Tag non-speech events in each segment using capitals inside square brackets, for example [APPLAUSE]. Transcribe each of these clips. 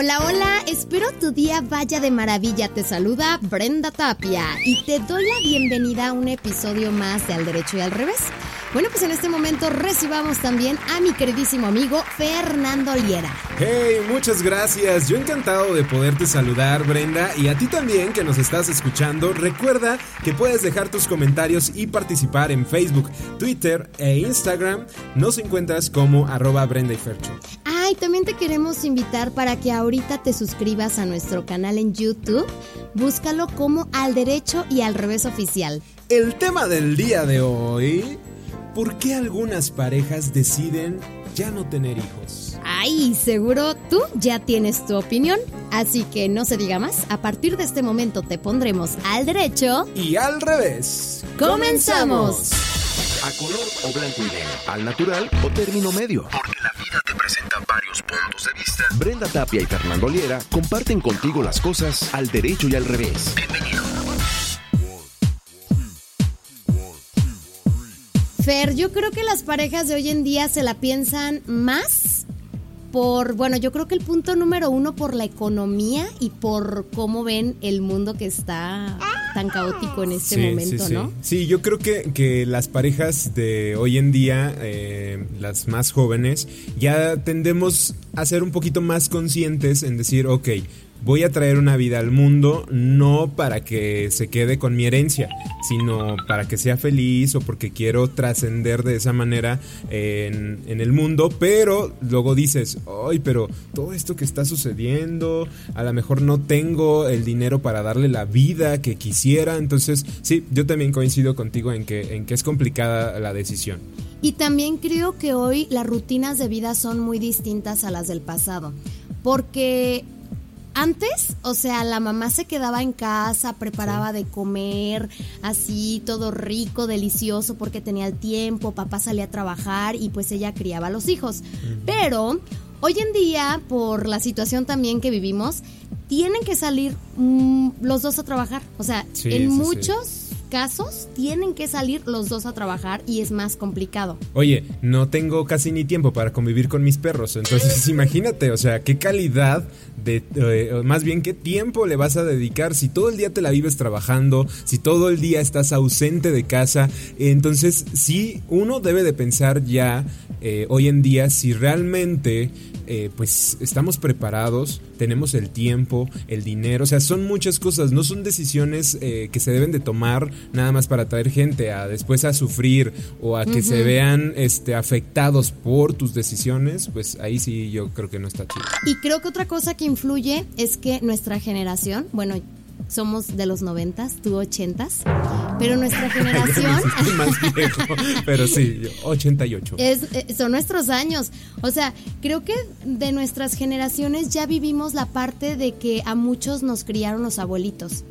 Hola, hola, espero tu día vaya de maravilla. Te saluda Brenda Tapia y te doy la bienvenida a un episodio más de Al Derecho y al Revés. Bueno, pues en este momento recibamos también a mi queridísimo amigo Fernando Liera. Hey, muchas gracias. Yo encantado de poderte saludar, Brenda, y a ti también que nos estás escuchando. Recuerda que puedes dejar tus comentarios y participar en Facebook, Twitter e Instagram. Nos encuentras como arroba Brenda y Fercho. Ah, y también te queremos invitar para que ahorita te suscribas a nuestro canal en YouTube. Búscalo como Al Derecho y Al Revés Oficial. El tema del día de hoy ¿Por qué algunas parejas deciden ya no tener hijos? Ay, seguro tú ya tienes tu opinión. Así que no se diga más, a partir de este momento te pondremos al derecho y al revés. ¡Comenzamos! A color o blanco y negro, al natural o término medio. Porque la vida te presenta varios puntos de vista. Brenda Tapia y Fernando Liera comparten contigo las cosas al derecho y al revés. Bienvenido. Fer, yo creo que las parejas de hoy en día se la piensan más por, bueno, yo creo que el punto número uno por la economía y por cómo ven el mundo que está tan caótico en este momento, sí, ¿no? Sí. yo creo que, que, las parejas de hoy en día, eh, las más jóvenes, ya tendemos a ser un poquito más conscientes en decir, ok, voy a traer una vida al mundo no para que se quede con mi herencia, sino para que sea feliz o porque quiero trascender de esa manera en, el mundo, pero luego dices, ay, pero todo esto que está sucediendo, a lo mejor no tengo el dinero para darle la vida que quisiera, entonces sí, yo también coincido contigo en que, en que es complicada la decisión. Y también creo que hoy las rutinas de vida son muy distintas a las del pasado, porque antes, o sea, la mamá se quedaba en casa, preparaba de comer, así todo rico, delicioso, porque tenía el tiempo, papá salía a trabajar y pues ella criaba a los hijos. Pero hoy en día, por la situación también que vivimos, tienen que salir mm, los dos a trabajar. O sea, en muchos casos tienen que salir los dos a trabajar y es más complicado. Oye, no tengo casi ni tiempo para convivir con mis perros, entonces [LAUGHS] imagínate, o sea, qué calidad de, eh, más bien qué tiempo le vas a dedicar si todo el día te la vives trabajando, si todo el día estás ausente de casa, entonces sí, uno debe de pensar ya eh, hoy en día si realmente eh, pues estamos preparados, tenemos el tiempo, el dinero, o sea, son muchas cosas, no son decisiones eh, que se deben de tomar nada más para traer gente a después a sufrir o a que se vean este, afectados por tus decisiones, pues ahí sí yo creo que no está chido. Y creo que otra cosa que influye es que nuestra generación, bueno, somos de los noventas, tú ochentas, pero nuestra [LAUGHS] generación... más viejo, [LAUGHS] pero sí, 88. Es, eh, son nuestros años. O sea, creo que de nuestras generaciones ya vivimos la parte de que a muchos nos criaron los abuelitos.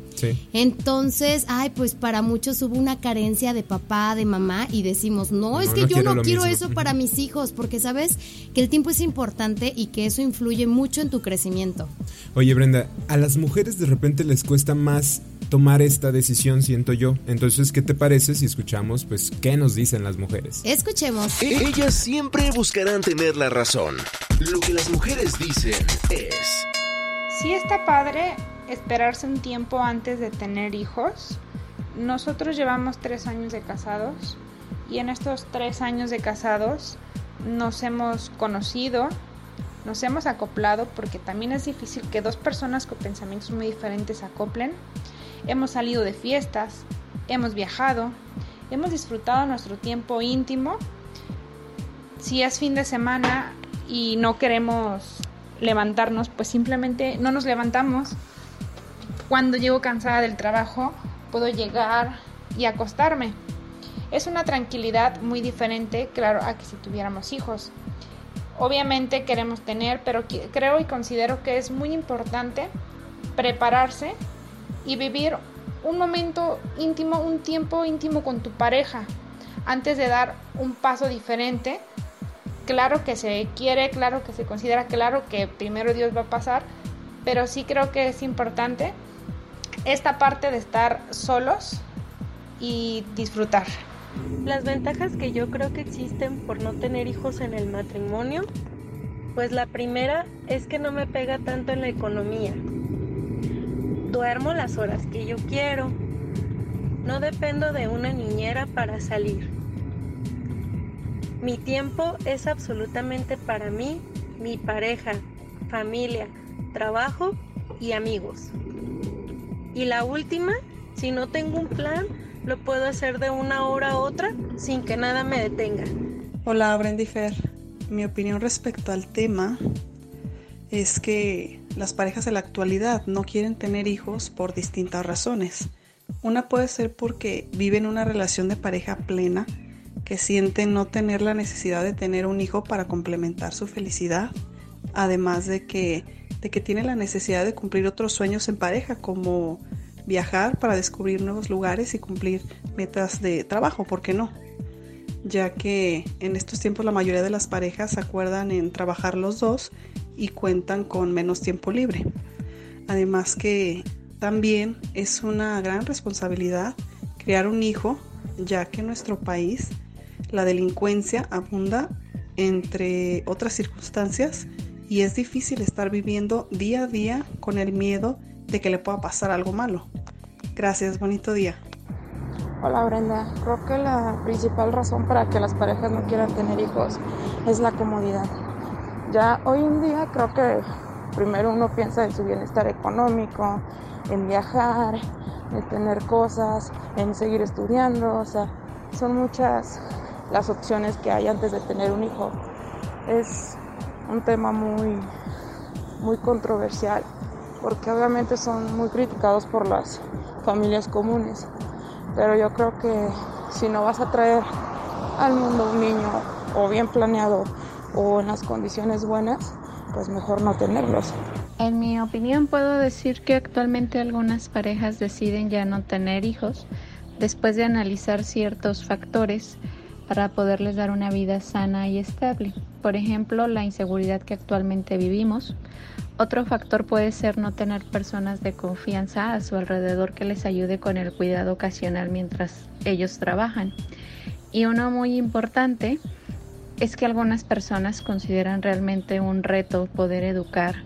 Entonces, ay, pues para muchos hubo una carencia de papá, de mamá y decimos, no, es que yo no quiero eso para mis hijos, porque sabes que el tiempo es importante y que eso influye mucho en tu crecimiento. Oye, Brenda, a las mujeres de repente les cuesta más tomar esta decisión, siento yo. Entonces, ¿qué te parece si escuchamos, pues, qué nos dicen las mujeres? Escuchemos. E-, ellas siempre buscarán tener la razón. Lo que las mujeres dicen es... Sí está padre esperarse un tiempo antes de tener hijos. nosotros llevamos tres años de casados y en estos tres años de casados nos hemos conocido, nos hemos acoplado porque también es difícil que dos personas con pensamientos muy diferentes acoplen. Hemos salido de fiestas, hemos viajado, hemos disfrutado nuestro tiempo íntimo. Si es fin de semana y no queremos levantarnos, pues simplemente no nos levantamos. Cuando llego cansada del trabajo, puedo llegar y acostarme. Es una tranquilidad muy diferente, claro, a que si tuviéramos hijos. Obviamente queremos tener, pero creo y considero que es muy importante prepararse y vivir un momento íntimo, un tiempo íntimo con tu pareja antes de dar un paso diferente. Claro que se quiere, claro que se considera, claro que primero Dios va a pasar, pero sí creo que es importante esta parte de estar solos y disfrutar. Las ventajas que yo creo que existen por no tener hijos en el matrimonio, pues la primera es que no me pega tanto en la economía. Duermo las horas que yo quiero. No dependo de una niñera para salir. Mi tiempo es absolutamente para mí, mi pareja, familia, trabajo y amigos. Y la última, si no tengo un plan, lo puedo hacer de una hora a otra sin que nada me detenga. Hola, Brendy Fer. Mi opinión respecto al tema es que las parejas de la actualidad no quieren tener hijos por distintas razones. Una puede ser porque viven una relación de pareja plena, que sienten no tener la necesidad de tener un hijo para complementar su felicidad, además de que de que tiene la necesidad de cumplir otros sueños en pareja, como viajar para descubrir nuevos lugares y cumplir metas de trabajo, ¿por qué no? Ya que en estos tiempos la mayoría de las parejas acuerdan en trabajar los dos y cuentan con menos tiempo libre. Además que también es una gran responsabilidad crear un hijo, ya que en nuestro país la delincuencia abunda entre otras circunstancias y es difícil estar viviendo día a día con el miedo de que le pueda pasar algo malo. Gracias, bonito día. Hola Brenda, creo que la principal razón para que las parejas no quieran tener hijos es la comodidad. Ya hoy en día creo que primero uno piensa en su bienestar económico, en viajar, en tener cosas, en seguir estudiando, o sea, son muchas las opciones que hay antes de tener un hijo. Es un tema muy, muy controversial porque obviamente son muy criticados por las familias comunes. Pero yo creo que si no vas a traer al mundo un niño o bien planeado o en las condiciones buenas, pues mejor no tenerlos. En mi opinión puedo decir que actualmente algunas parejas deciden ya no tener hijos después de analizar ciertos factores para poderles dar una vida sana y estable. Por ejemplo, la inseguridad que actualmente vivimos. Otro factor puede ser no tener personas de confianza a su alrededor que les ayude con el cuidado ocasional mientras ellos trabajan. Y uno muy importante es que algunas personas consideran realmente un reto poder educar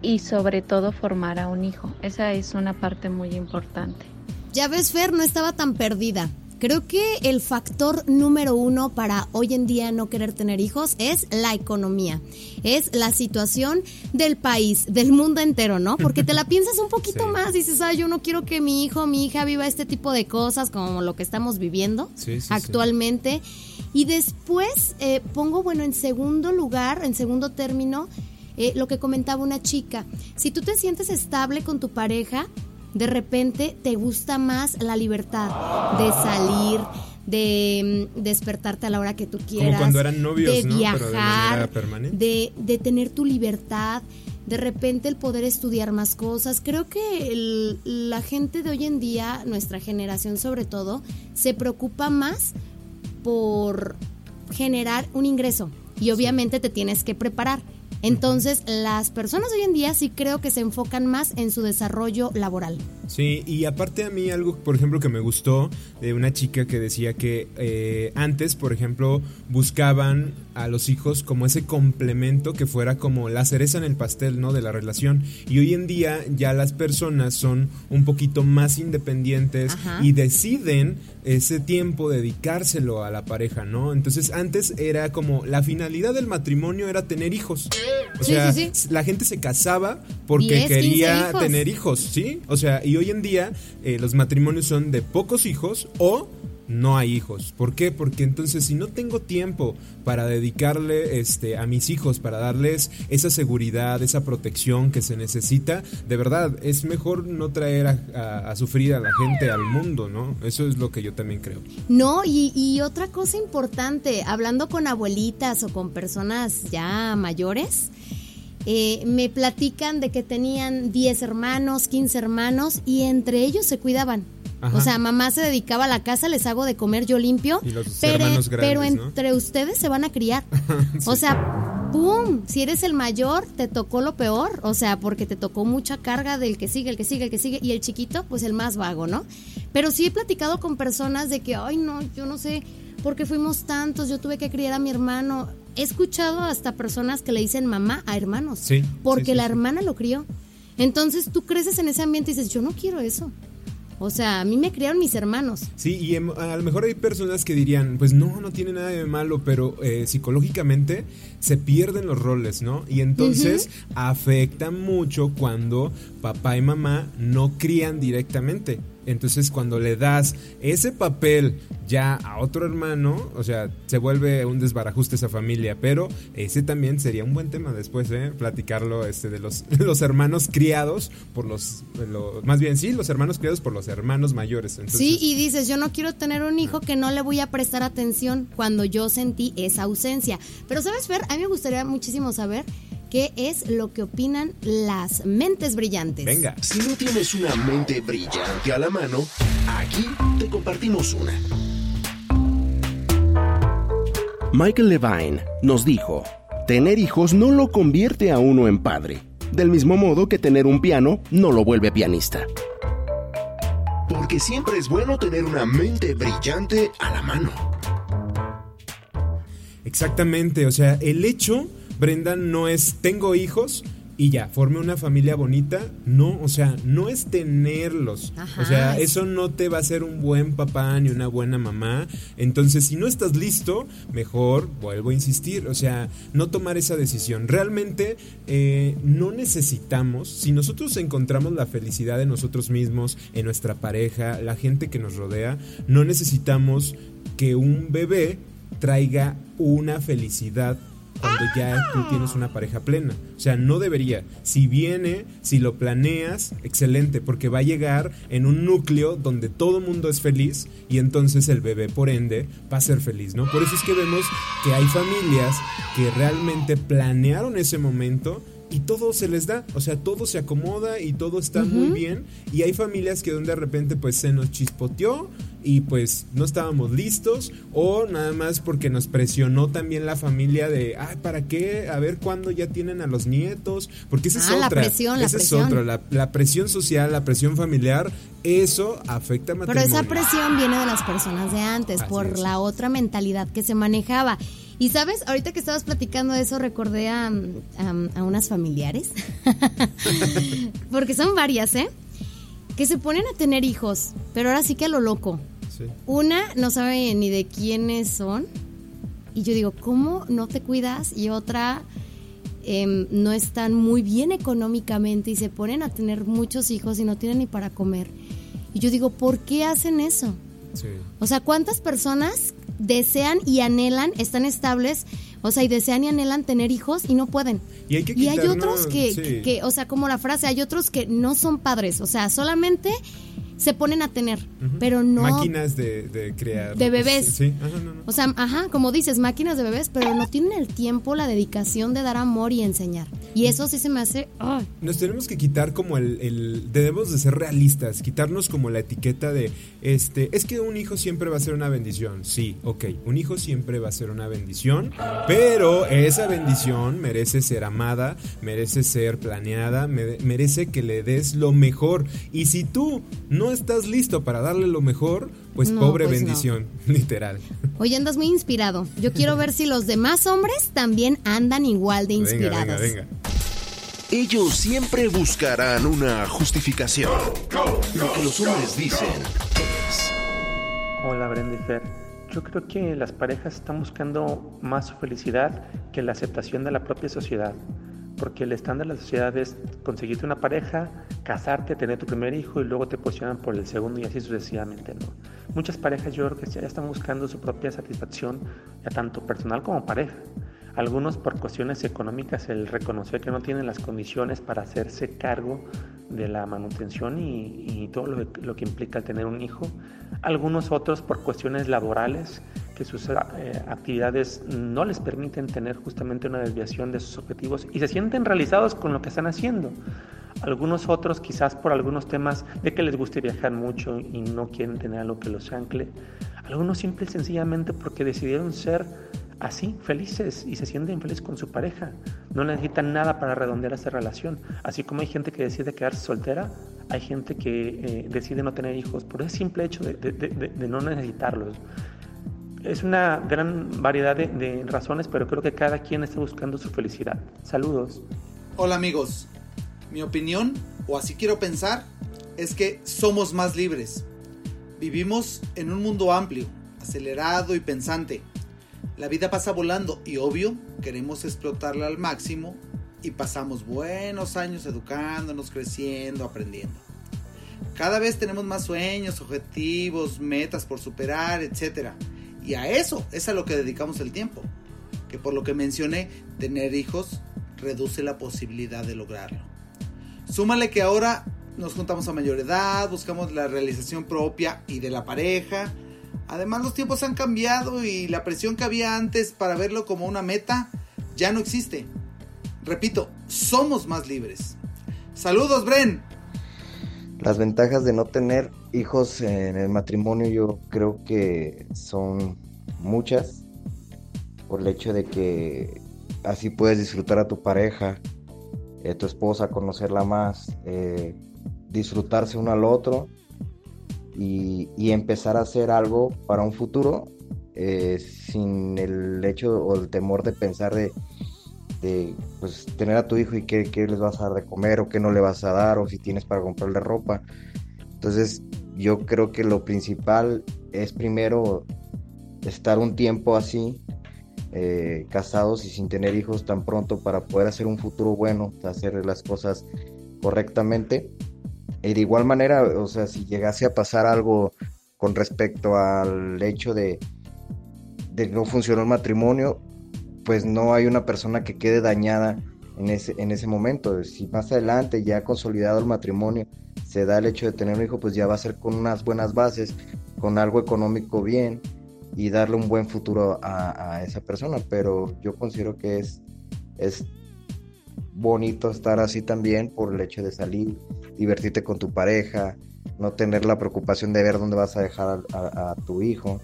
y sobre todo formar a un hijo. Esa es una parte muy importante. Ya ves, Fer, no estaba tan perdida. Creo que el factor número uno para hoy en día no querer tener hijos es la economía, es la situación del país, del mundo entero, ¿no? Porque te la [LAUGHS] piensas un poquito más, dices, ah, yo no quiero que mi hijo, mi hija viva este tipo de cosas como lo que estamos viviendo actualmente. Y después eh, pongo, bueno, en segundo lugar, en segundo término, eh, lo que comentaba una chica, si tú te sientes estable con tu pareja, de repente te gusta más la libertad de salir, de mm, despertarte a la hora que tú quieras, Como cuando eran novios, de viajar, de, de, de, tener tu libertad, de repente el poder estudiar más cosas. Creo que el, la gente de hoy en día, nuestra generación sobre todo, se preocupa más por generar un ingreso y obviamente te tienes que preparar. Entonces, las personas hoy en día sí creo que se enfocan más en su desarrollo laboral. Sí, y aparte a mí algo, por ejemplo, que me gustó de una chica que decía que eh, antes, por ejemplo, buscaban a los hijos como ese complemento que fuera como la cereza en el pastel, ¿no? De la relación. Y hoy en día ya las personas son un poquito más independientes Ajá. y deciden ese tiempo dedicárselo a la pareja, ¿no? Entonces antes era como la finalidad del matrimonio era tener hijos. O sea, sí, sí. la gente se casaba porque 10, 15 quería hijos. tener hijos, ¿sí? O sea, y hoy en día eh, los matrimonios son de pocos hijos o no hay hijos. ¿Por qué? Porque entonces si no tengo tiempo para dedicarle este a mis hijos, para darles esa seguridad, esa protección que se necesita, de verdad es mejor no traer a, sufrir a la gente al mundo, ¿no? Eso es lo que yo también creo. No, y, y otra cosa importante, hablando con abuelitas o con personas ya mayores, eh, me platican de que tenían 10 hermanos, 15 hermanos y entre ellos se cuidaban. Ajá. O sea, mamá se dedicaba a la casa, les hago de comer, yo limpio. Y los pero, hermanos grandes, pero ¿no? entre ustedes se van a criar. [LAUGHS] O sea, ¡pum! Si eres el mayor, te tocó lo peor. O sea, porque te tocó mucha carga del que sigue, el que sigue, el que sigue. Y el chiquito, pues el más vago, ¿no? Pero sí he platicado con personas de que, ay, no, yo no sé por qué fuimos tantos, yo tuve que criar a mi hermano. He escuchado hasta personas que le dicen mamá a hermanos. Sí, Porque sí, sí, la hermana lo crió. Entonces tú creces en ese ambiente y dices, yo no quiero eso. O sea, a mí me criaron mis hermanos. Sí, y em- a lo mejor hay personas que dirían, pues no, no tiene nada de malo, pero eh, psicológicamente se pierden los roles, ¿no? Y entonces afecta mucho cuando papá y mamá no crían directamente. Entonces cuando le das ese papel ya a otro hermano, o sea, se vuelve un desbarajuste esa familia, pero ese también sería un buen tema después, ¿eh? Platicarlo este, de los, [LAUGHS] los hermanos criados por los, lo- más bien sí, los hermanos criados por los hermanos mayores. Entonces, Sí, y dices, yo no quiero tener un hijo que no le voy a prestar atención cuando yo sentí esa ausencia. Pero sabes, Fer, a mí me gustaría muchísimo saber qué es lo que opinan las mentes brillantes. Venga. Si no tienes una mente brillante a la mano, aquí te compartimos una. Michael Levine nos dijo, tener hijos no lo convierte a uno en padre, del mismo modo que tener un piano no lo vuelve pianista. Porque siempre es bueno tener una mente brillante a la mano. Exactamente, o sea, el hecho, Brenda, no es tengo hijos y ya, forme una familia bonita. No, o sea, no es tenerlos. Ajá, o sea, es- eso no te va a hacer un buen papá ni una buena mamá. Entonces, si no estás listo, mejor, vuelvo a insistir, o sea, no tomar esa decisión. Realmente eh, no necesitamos, si nosotros encontramos la felicidad en nosotros mismos, en nuestra pareja, la gente que nos rodea, no necesitamos que un bebé traiga una felicidad cuando ya tú tienes una pareja plena. O sea, no debería. Si viene, si lo planeas, excelente, porque va a llegar en un núcleo donde todo mundo es feliz y entonces el bebé, por ende, va a ser feliz, ¿no? Por eso es que vemos que hay familias que realmente planearon ese momento y todo se les da, o sea, todo se acomoda y todo está muy bien. Y hay familias que de repente pues se nos chispoteó y pues no estábamos listos o nada más porque nos presionó también la familia de, ay, ¿para qué? A ver cuándo ya tienen a los nietos, porque esa es Ah, la otra. presión, la presión. es otra, la, la presión social, la presión familiar, eso afecta al Pero matrimonio. esa presión viene de las personas de antes, Así por es. la otra mentalidad que se manejaba. Y sabes, ahorita que estabas platicando de eso, recordé a, a- a unas familiares, [LAUGHS] porque son varias, ¿eh? Que se ponen a tener hijos, pero ahora sí que a lo loco. Sí. Una no sabe ni de quiénes son. Y yo digo, ¿cómo no te cuidas? Y otra em, no están muy bien económicamente y se ponen a tener muchos hijos y no tienen ni para comer. Y yo digo, ¿por qué hacen eso? Sí. O sea, ¿cuántas personas desean y anhelan, están estables, o sea, y desean y anhelan tener hijos y no pueden? Y hay que Y hay quitarnos- otros que, sí. que- que, o sea, como la frase, hay otros que no son padres, o sea, solamente se ponen a tener, pero no... Máquinas de, de crear... De bebés. Sí, ajá, no, no. O sea, ajá, como dices, máquinas de bebés, pero no tienen el tiempo, la dedicación de dar amor y enseñar. Y eso sí se me hace... Nos tenemos que quitar como el, el- Debemos de ser realistas, quitarnos como la etiqueta de... este Es que un hijo siempre va a ser una bendición. Sí, ok, un hijo siempre va a ser una bendición, pero esa bendición merece ser amada, merece ser planeada, mere- merece que le des lo mejor. Y si tú no estás listo para darle lo mejor, pues No, pobre pues no. bendición, [LAUGHS] literal. Hoy andas muy inspirado. Yo quiero ver si los demás hombres también andan igual de Venga, inspirados. venga, venga. Ellos siempre buscarán una justificación. Lo que los hombres dicen es... Hola Brenda y Fer. Yo creo que las parejas están buscando más su felicidad que la aceptación de la propia sociedad. Porque el estándar de la sociedad es conseguirte una pareja, casarte, tener tu primer hijo y luego te posicionan por el segundo y así sucesivamente. Muchas parejas yo creo que ya están buscando su propia satisfacción, ya tanto personal como pareja. Algunos por cuestiones económicas, el reconocer que no tienen las condiciones para hacerse cargo de la manutención y, todo lo, que- implica tener un hijo. Algunos otros por cuestiones laborales, que sus eh, actividades no les permiten tener justamente una desviación de sus objetivos y se sienten realizados con lo que están haciendo. Algunos otros quizás por algunos temas de que les guste viajar mucho y no quieren tener algo que los ancle. Algunos simple y sencillamente porque decidieron ser así, felices y se sienten felices con su pareja. No necesitan nada para redondear esa relación. Así como hay gente que decide quedarse soltera, hay gente que eh, decide no tener hijos por el simple hecho de, de- de- de- no necesitarlos. Es una gran variedad de, de razones, pero creo que cada quien está buscando su felicidad. Saludos. Hola amigos, mi opinión, o así quiero pensar, es que somos más libres. Vivimos en un mundo amplio, acelerado y pensante. La vida pasa volando y obvio queremos explotarla al máximo y pasamos buenos años educándonos, creciendo, aprendiendo. Cada vez tenemos más sueños, objetivos, metas por superar, etc. Y a eso es a lo que dedicamos el tiempo. Que por lo que mencioné, tener hijos reduce la posibilidad de lograrlo. Súmale que ahora nos juntamos a mayor edad, buscamos la realización propia y de la pareja. Además los tiempos han cambiado y la presión que había antes para verlo como una meta ya no existe. Repito, somos más libres. Saludos, Bren. Las ventajas de no tener hijos en el matrimonio yo creo que son muchas por el hecho de que así puedes disfrutar a tu pareja, eh, tu esposa, conocerla más, eh, disfrutarse uno al otro y, y empezar a hacer algo para un futuro eh, sin el hecho o el temor de pensar de, de, pues, tener a tu hijo y qué, qué les vas a dar de comer o qué no le vas a dar o si tienes para comprarle ropa. Entonces yo creo que lo principal es primero estar un tiempo así, eh, casados y sin tener hijos tan pronto para poder hacer un futuro bueno, hacer las cosas correctamente. Y de igual manera, o sea, si llegase a pasar algo con respecto al hecho de, de no funcionó el matrimonio, pues no hay una persona que quede dañada en ese, en ese momento. Si más adelante, ya consolidado el matrimonio, se da el hecho de tener un hijo, pues ya va a ser con unas buenas bases, con algo económico bien y darle un buen futuro a, esa persona. Pero yo considero que es, es bonito estar así también por el hecho de salir, divertirte con tu pareja, no tener la preocupación de ver dónde vas a dejar a, a- a tu hijo.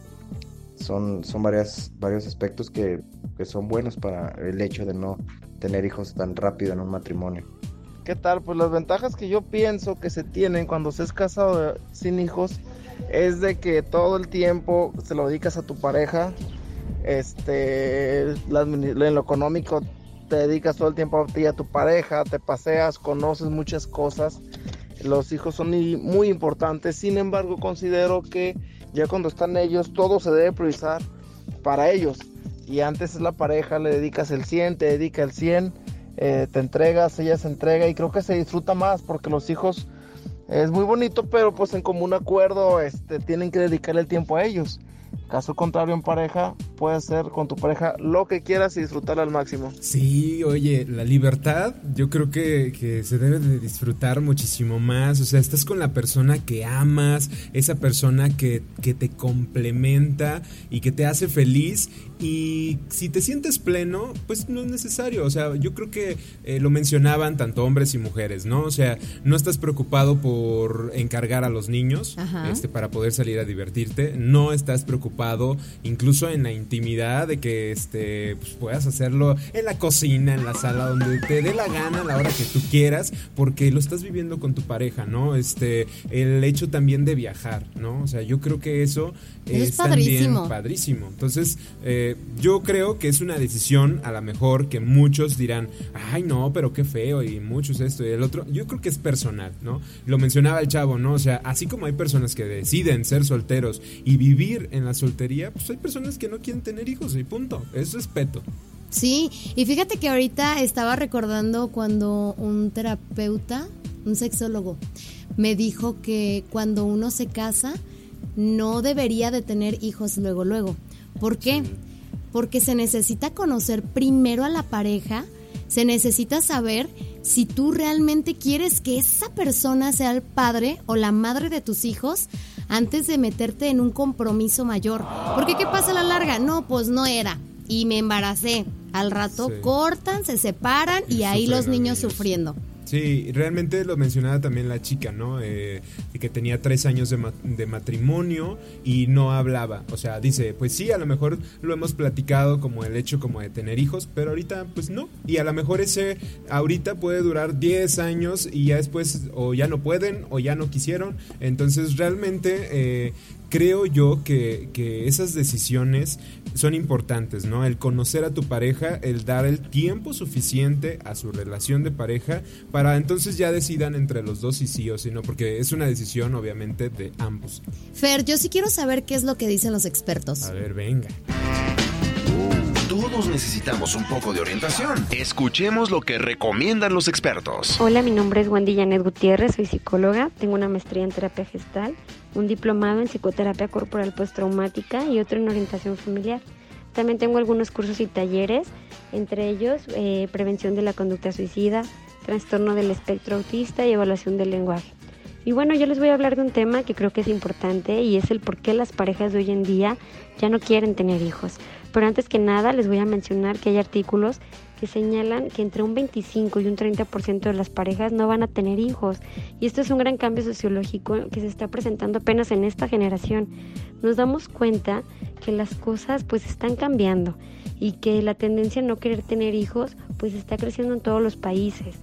Son, son varias, varios aspectos que, que son buenos para el hecho de no tener hijos tan rápido en un matrimonio. ¿Qué tal? Pues las ventajas que yo pienso que se tienen cuando se es casado eh, sin hijos es de que todo el tiempo se lo dedicas a tu pareja, este, la en lo económico te dedicas todo el tiempo a ti y a tu pareja, te paseas, conoces muchas cosas. Los hijos son muy importantes, sin embargo considero que ya cuando están ellos todo se debe priorizar para ellos. Y antes es la pareja, le dedicas el 100, te dedica el 100, eh, te entregas, ella se entrega y creo que se disfruta más porque los hijos es muy bonito, pero pues en común acuerdo este, tienen que dedicarle el tiempo a ellos. Caso contrario, en pareja, puedes hacer con tu pareja lo que quieras y disfrutarla al máximo. Sí, oye, la libertad yo creo que, que, se debe de disfrutar muchísimo más. O sea, estás con la persona que amas, esa persona que, que te complementa y que te hace feliz. Y si te sientes pleno, pues no es necesario. O sea, yo creo que eh, lo mencionaban tanto hombres y mujeres, ¿no? O sea, no estás preocupado por encargar a los niños este, para poder salir a divertirte. No estás preocupado incluso en la intimidad de que este pues, puedas hacerlo en la cocina, en la sala, donde te dé la gana a la hora que tú quieras, porque lo estás viviendo con tu pareja, ¿no? Este, el hecho también de viajar, ¿no? O sea, yo creo que eso es, padrísimo. también padrísimo. Entonces, eh, yo creo que es una decisión a lo mejor que muchos dirán, ay no, pero qué feo, y muchos esto y el otro. Yo creo que es personal, ¿no? Lo mencionaba el chavo, ¿no? O sea, así como hay personas que deciden ser solteros y vivir en la soltería, pues hay personas que no quieren tener hijos y punto. Es respeto. Sí, y fíjate que ahorita estaba recordando cuando un terapeuta, un sexólogo, me dijo que cuando uno se casa no debería de tener hijos luego, luego. ¿Por qué? Porque se necesita conocer primero a la pareja, se necesita saber si tú realmente quieres que esa persona sea el padre o la madre de tus hijos antes de meterte en un compromiso mayor. Porque ¿qué pasa a la larga? No, pues no era. Y me embaracé. Al rato cortan, se separan y, ahí los niños sufriendo. Sí, realmente lo mencionaba también la chica, ¿no? Eh, que tenía tres años de, de, matrimonio y no hablaba. O sea, dice, pues sí, a lo mejor lo hemos platicado como el hecho como de tener hijos, pero ahorita pues no. Y a lo mejor ese ahorita puede durar 10 años y ya después o ya no pueden o ya no quisieron. Entonces realmente eh, creo yo que, que, esas decisiones son importantes, ¿no? El conocer a tu pareja, el dar el tiempo suficiente a su relación de pareja para entonces ya decidan entre los dos si sí o si no, porque es una decisión obviamente de ambos. Fer, yo sí quiero saber qué es lo que dicen los expertos. A ver, venga. Todos necesitamos un poco de orientación. Escuchemos lo que recomiendan los expertos. Hola, mi nombre es Wendy Janet Gutiérrez, soy psicóloga, tengo una maestría en terapia gestal, un diplomado en psicoterapia corporal postraumática y otro en orientación familiar. También tengo algunos cursos y talleres, entre ellos eh, prevención de la conducta suicida, trastorno del espectro autista y evaluación del lenguaje. Y bueno, yo les voy a hablar de un tema que creo que es importante y es el por qué las parejas de hoy en día ya no quieren tener hijos. Pero antes que nada les voy a mencionar que hay artículos que señalan que entre un 25 y un 30% de las parejas no van a tener hijos. Y esto es un gran cambio sociológico que se está presentando apenas en esta generación. Nos damos cuenta que las cosas pues están cambiando y que la tendencia a no querer tener hijos pues está creciendo en todos los países.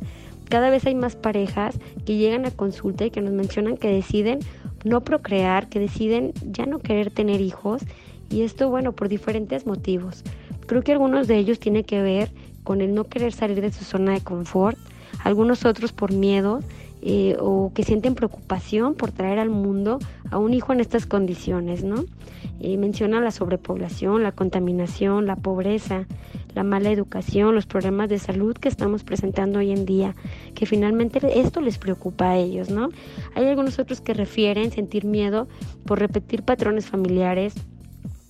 Cada vez hay más parejas que llegan a consulta y que nos mencionan que deciden no procrear, que deciden ya no querer tener hijos y esto, bueno, por diferentes motivos. Creo que algunos de ellos tienen que ver con el no querer salir de su zona de confort, algunos otros por miedo eh, o que sienten preocupación por traer al mundo a un hijo en estas condiciones, ¿no? Eh, menciona la sobrepoblación, la contaminación, la pobreza, la mala educación, los problemas de salud que estamos presentando hoy en día, que finalmente esto les preocupa a ellos, ¿no? Hay algunos otros que refieren sentir miedo por repetir patrones familiares,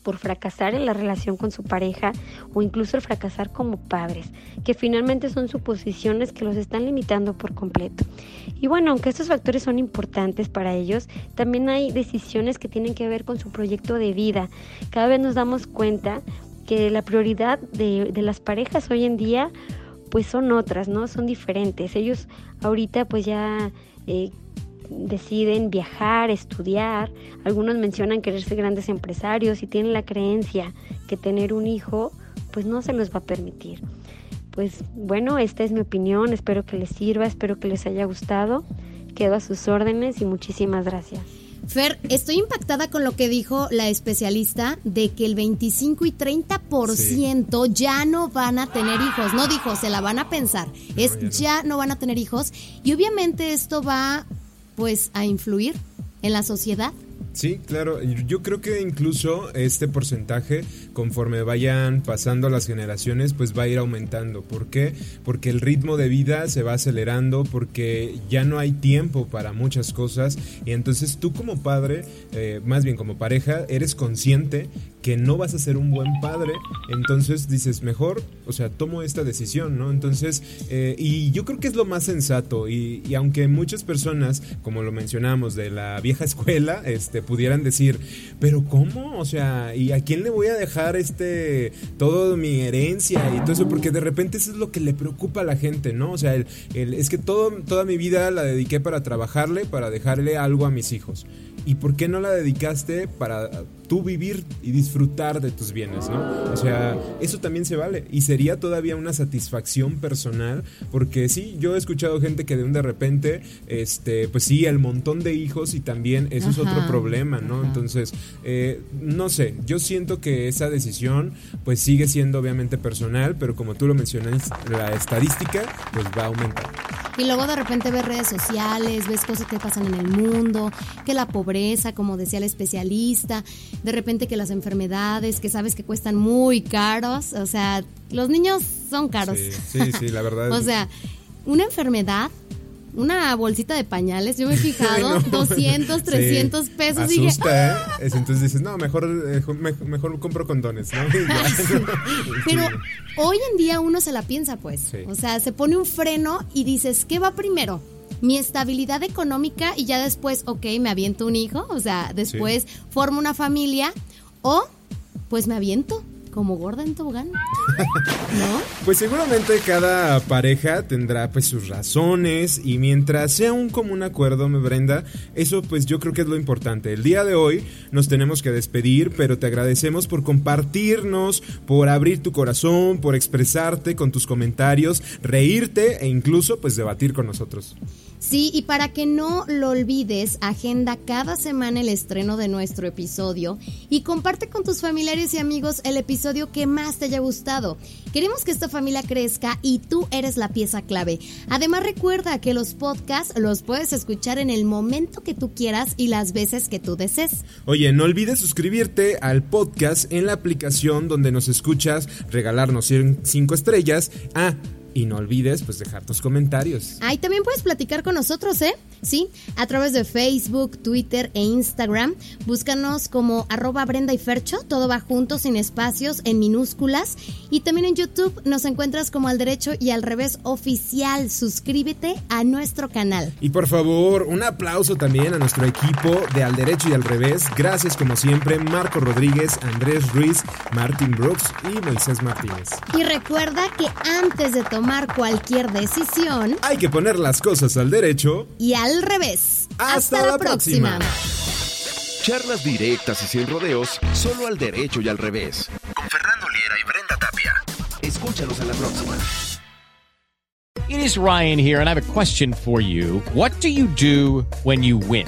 por fracasar en la relación con su pareja o incluso el fracasar como padres, que finalmente son suposiciones que los están limitando por completo. Y bueno, aunque estos factores son importantes para ellos, también hay decisiones que tienen que ver con su proyecto de vida. Cada vez nos damos cuenta que la prioridad de, las parejas hoy en día pues son otras, ¿no? Son diferentes. Ellos ahorita pues ya eh, deciden viajar, estudiar, algunos mencionan querer ser grandes empresarios y tienen la creencia que tener un hijo pues no se los va a permitir. Pues bueno, esta es mi opinión, espero que les sirva, espero que les haya gustado, quedo a sus órdenes y muchísimas gracias. Fer, estoy impactada con lo que dijo la especialista de que el 25 y 30% ya no van a tener hijos. No dijo, se la van a pensar. es ya no van a tener hijos. Y obviamente esto va pues a influir en la sociedad Sí, claro. Yo creo que incluso este porcentaje, conforme vayan pasando las generaciones, pues va a ir aumentando. ¿Por qué? Porque el ritmo de vida se va acelerando, porque ya no hay tiempo para muchas cosas. Y entonces tú como padre, eh, más bien como pareja, eres consciente que no vas a ser un buen padre, entonces dices, mejor, o sea, tomo esta decisión, ¿no? Entonces, eh, y yo creo que es lo más sensato, y, y, aunque muchas personas, como lo mencionamos, de la vieja escuela, este, pudieran decir, pero ¿cómo? O sea, ¿y a quién le voy a dejar este, todo mi herencia y todo eso? Porque de repente eso es lo que le preocupa a la gente, ¿no? O sea, es que todo, toda mi vida la dediqué para trabajarle, para dejarle algo a mis hijos. ¿Y por qué no la dedicaste para tú vivir y disfrutar de tus bienes, ¿no? O sea, eso también se vale y sería todavía una satisfacción personal porque sí, yo he escuchado gente que de un de repente, este, pues sí, el montón de hijos y también eso ajá, es otro problema, ¿no? Ajá. Entonces, eh, no sé, yo siento que esa decisión pues sigue siendo obviamente personal, pero como tú lo mencionas, la estadística pues va a aumentar. Y luego de repente ves redes sociales, ves cosas que pasan en el mundo, que la pobreza, como decía el especialista, de repente que las enfermedades, que sabes que cuestan muy caros, o sea, los niños son caros. Sí, sí, sí la verdad. [LAUGHS] o sea, una enfermedad una bolsita de pañales, yo me he [LAUGHS] fijado, no. 200, 300 sí. pesos. Asusta, y dije, ¿eh? ¡Ah! Entonces dices, no, mejor, eh, mejor compro condones, ¿no? [LAUGHS] Pero hoy en día uno se la piensa, pues. Sí. O sea, se pone un freno y dices, ¿qué va primero? Mi estabilidad económica y ya después, ok, me aviento un hijo, o sea, después sí. formo una familia o pues me aviento como gorda en tobogán. ¿No? [LAUGHS] Pues seguramente cada pareja tendrá pues sus razones y mientras sea un común acuerdo, me Brenda, eso pues yo creo que es lo importante. El día de hoy nos tenemos que despedir, pero te agradecemos por compartirnos, por abrir tu corazón, por expresarte con tus comentarios, reírte e incluso pues debatir con nosotros. Sí, y para que no lo olvides, agenda cada semana el estreno de nuestro episodio y comparte con tus familiares y amigos el episodio que más te haya gustado. Queremos que esta familia crezca y tú eres la pieza clave. Además recuerda que los podcasts los puedes escuchar en el momento que tú quieras y las veces que tú desees. Oye, no olvides suscribirte al podcast en la aplicación donde nos escuchas, regalarnos 5 estrellas. Ah, y no olvides pues dejar tus comentarios. Ahí también puedes platicar con nosotros, ¿eh? Sí, a través de Facebook, Twitter e Instagram. Búscanos como arroba Brenda y Fercho, todo va junto, sin espacios, en minúsculas. Y también en YouTube nos encuentras como al derecho y al revés oficial. Suscríbete a nuestro canal. Y por favor, un aplauso también a nuestro equipo de al derecho y al revés. Gracias como siempre, Marco Rodríguez, Andrés Ruiz, Martin Brooks y Moisés Martínez. Y recuerda que antes de tomar cualquier decisión, hay que poner las cosas al derecho y al revés. Hasta, Hasta la, próxima. próxima. Charlas directas y sin rodeos, solo al derecho y al revés. Con Fernando Liera y Brenda Tapia. Escúchalos en la próxima. It is Ryan here, and I have a question for you. What do you do when you win?